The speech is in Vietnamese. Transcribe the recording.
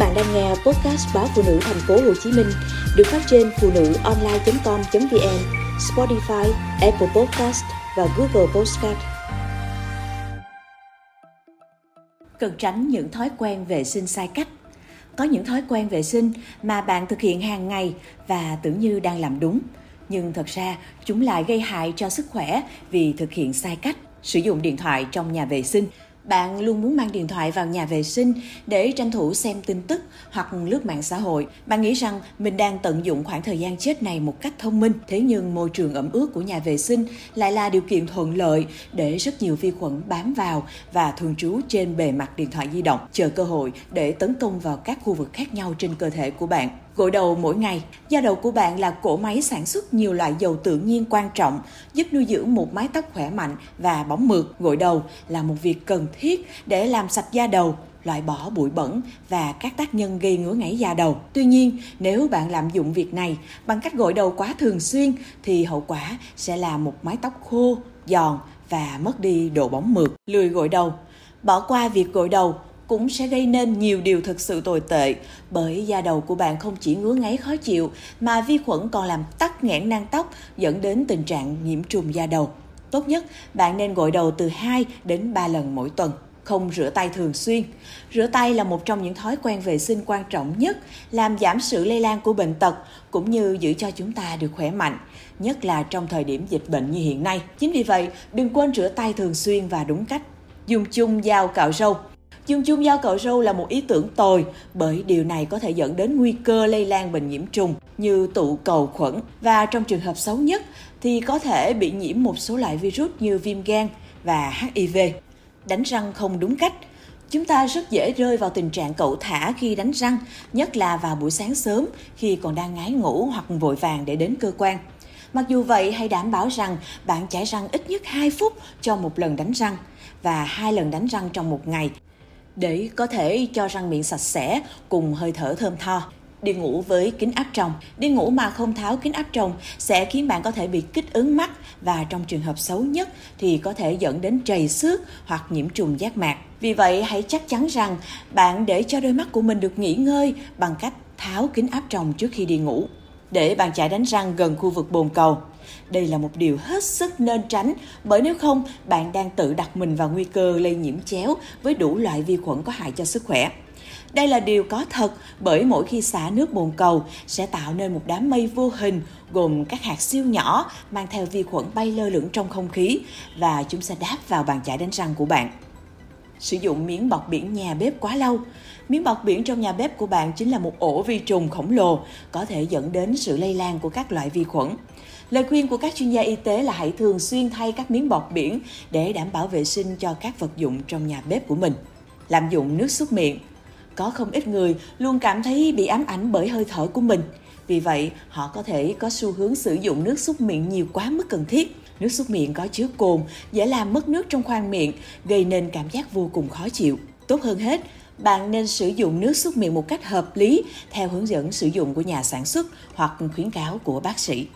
bạn đang nghe podcast báo phụ nữ thành phố Hồ Chí Minh được phát trên phụ nữ online.com.vn, Spotify, Apple Podcast và Google Podcast. Cần tránh những thói quen vệ sinh sai cách. Có những thói quen vệ sinh mà bạn thực hiện hàng ngày và tưởng như đang làm đúng, nhưng thật ra chúng lại gây hại cho sức khỏe vì thực hiện sai cách. Sử dụng điện thoại trong nhà vệ sinh bạn luôn muốn mang điện thoại vào nhà vệ sinh để tranh thủ xem tin tức hoặc lướt mạng xã hội. Bạn nghĩ rằng mình đang tận dụng khoảng thời gian chết này một cách thông minh. Thế nhưng môi trường ẩm ướt của nhà vệ sinh lại là điều kiện thuận lợi để rất nhiều vi khuẩn bám vào và thường trú trên bề mặt điện thoại di động, chờ cơ hội để tấn công vào các khu vực khác nhau trên cơ thể của bạn. Gội đầu mỗi ngày, da đầu của bạn là cỗ máy sản xuất nhiều loại dầu tự nhiên quan trọng, giúp nuôi dưỡng một mái tóc khỏe mạnh và bóng mượt. Gội đầu là một việc cần thiết để làm sạch da đầu, loại bỏ bụi bẩn và các tác nhân gây ngứa ngáy da đầu. Tuy nhiên, nếu bạn lạm dụng việc này bằng cách gội đầu quá thường xuyên thì hậu quả sẽ là một mái tóc khô, giòn và mất đi độ bóng mượt. Lười gội đầu Bỏ qua việc gội đầu cũng sẽ gây nên nhiều điều thực sự tồi tệ bởi da đầu của bạn không chỉ ngứa ngáy khó chịu mà vi khuẩn còn làm tắc nghẽn nang tóc dẫn đến tình trạng nhiễm trùng da đầu. Tốt nhất, bạn nên gội đầu từ 2 đến 3 lần mỗi tuần. Không rửa tay thường xuyên. Rửa tay là một trong những thói quen vệ sinh quan trọng nhất, làm giảm sự lây lan của bệnh tật cũng như giữ cho chúng ta được khỏe mạnh, nhất là trong thời điểm dịch bệnh như hiện nay. Chính vì vậy, đừng quên rửa tay thường xuyên và đúng cách. Dùng chung dao cạo râu Dùng chung dao cạo râu là một ý tưởng tồi bởi điều này có thể dẫn đến nguy cơ lây lan bệnh nhiễm trùng như tụ cầu khuẩn và trong trường hợp xấu nhất thì có thể bị nhiễm một số loại virus như viêm gan và HIV. Đánh răng không đúng cách Chúng ta rất dễ rơi vào tình trạng cẩu thả khi đánh răng, nhất là vào buổi sáng sớm khi còn đang ngái ngủ hoặc vội vàng để đến cơ quan. Mặc dù vậy, hãy đảm bảo rằng bạn chải răng ít nhất 2 phút cho một lần đánh răng và hai lần đánh răng trong một ngày để có thể cho răng miệng sạch sẽ cùng hơi thở thơm tho. Đi ngủ với kính áp tròng, đi ngủ mà không tháo kính áp tròng sẽ khiến bạn có thể bị kích ứng mắt và trong trường hợp xấu nhất thì có thể dẫn đến trầy xước hoặc nhiễm trùng giác mạc. Vì vậy hãy chắc chắn rằng bạn để cho đôi mắt của mình được nghỉ ngơi bằng cách tháo kính áp tròng trước khi đi ngủ. Để bàn chải đánh răng gần khu vực bồn cầu, đây là một điều hết sức nên tránh, bởi nếu không, bạn đang tự đặt mình vào nguy cơ lây nhiễm chéo với đủ loại vi khuẩn có hại cho sức khỏe. Đây là điều có thật, bởi mỗi khi xả nước bồn cầu sẽ tạo nên một đám mây vô hình, gồm các hạt siêu nhỏ mang theo vi khuẩn bay lơ lửng trong không khí, và chúng sẽ đáp vào bàn chải đánh răng của bạn. Sử dụng miếng bọt biển nhà bếp quá lâu. Miếng bọt biển trong nhà bếp của bạn chính là một ổ vi trùng khổng lồ, có thể dẫn đến sự lây lan của các loại vi khuẩn. Lời khuyên của các chuyên gia y tế là hãy thường xuyên thay các miếng bọt biển để đảm bảo vệ sinh cho các vật dụng trong nhà bếp của mình. Lạm dụng nước súc miệng Có không ít người luôn cảm thấy bị ám ảnh bởi hơi thở của mình. Vì vậy, họ có thể có xu hướng sử dụng nước súc miệng nhiều quá mức cần thiết. Nước súc miệng có chứa cồn, dễ làm mất nước trong khoang miệng, gây nên cảm giác vô cùng khó chịu. Tốt hơn hết, bạn nên sử dụng nước súc miệng một cách hợp lý theo hướng dẫn sử dụng của nhà sản xuất hoặc khuyến cáo của bác sĩ.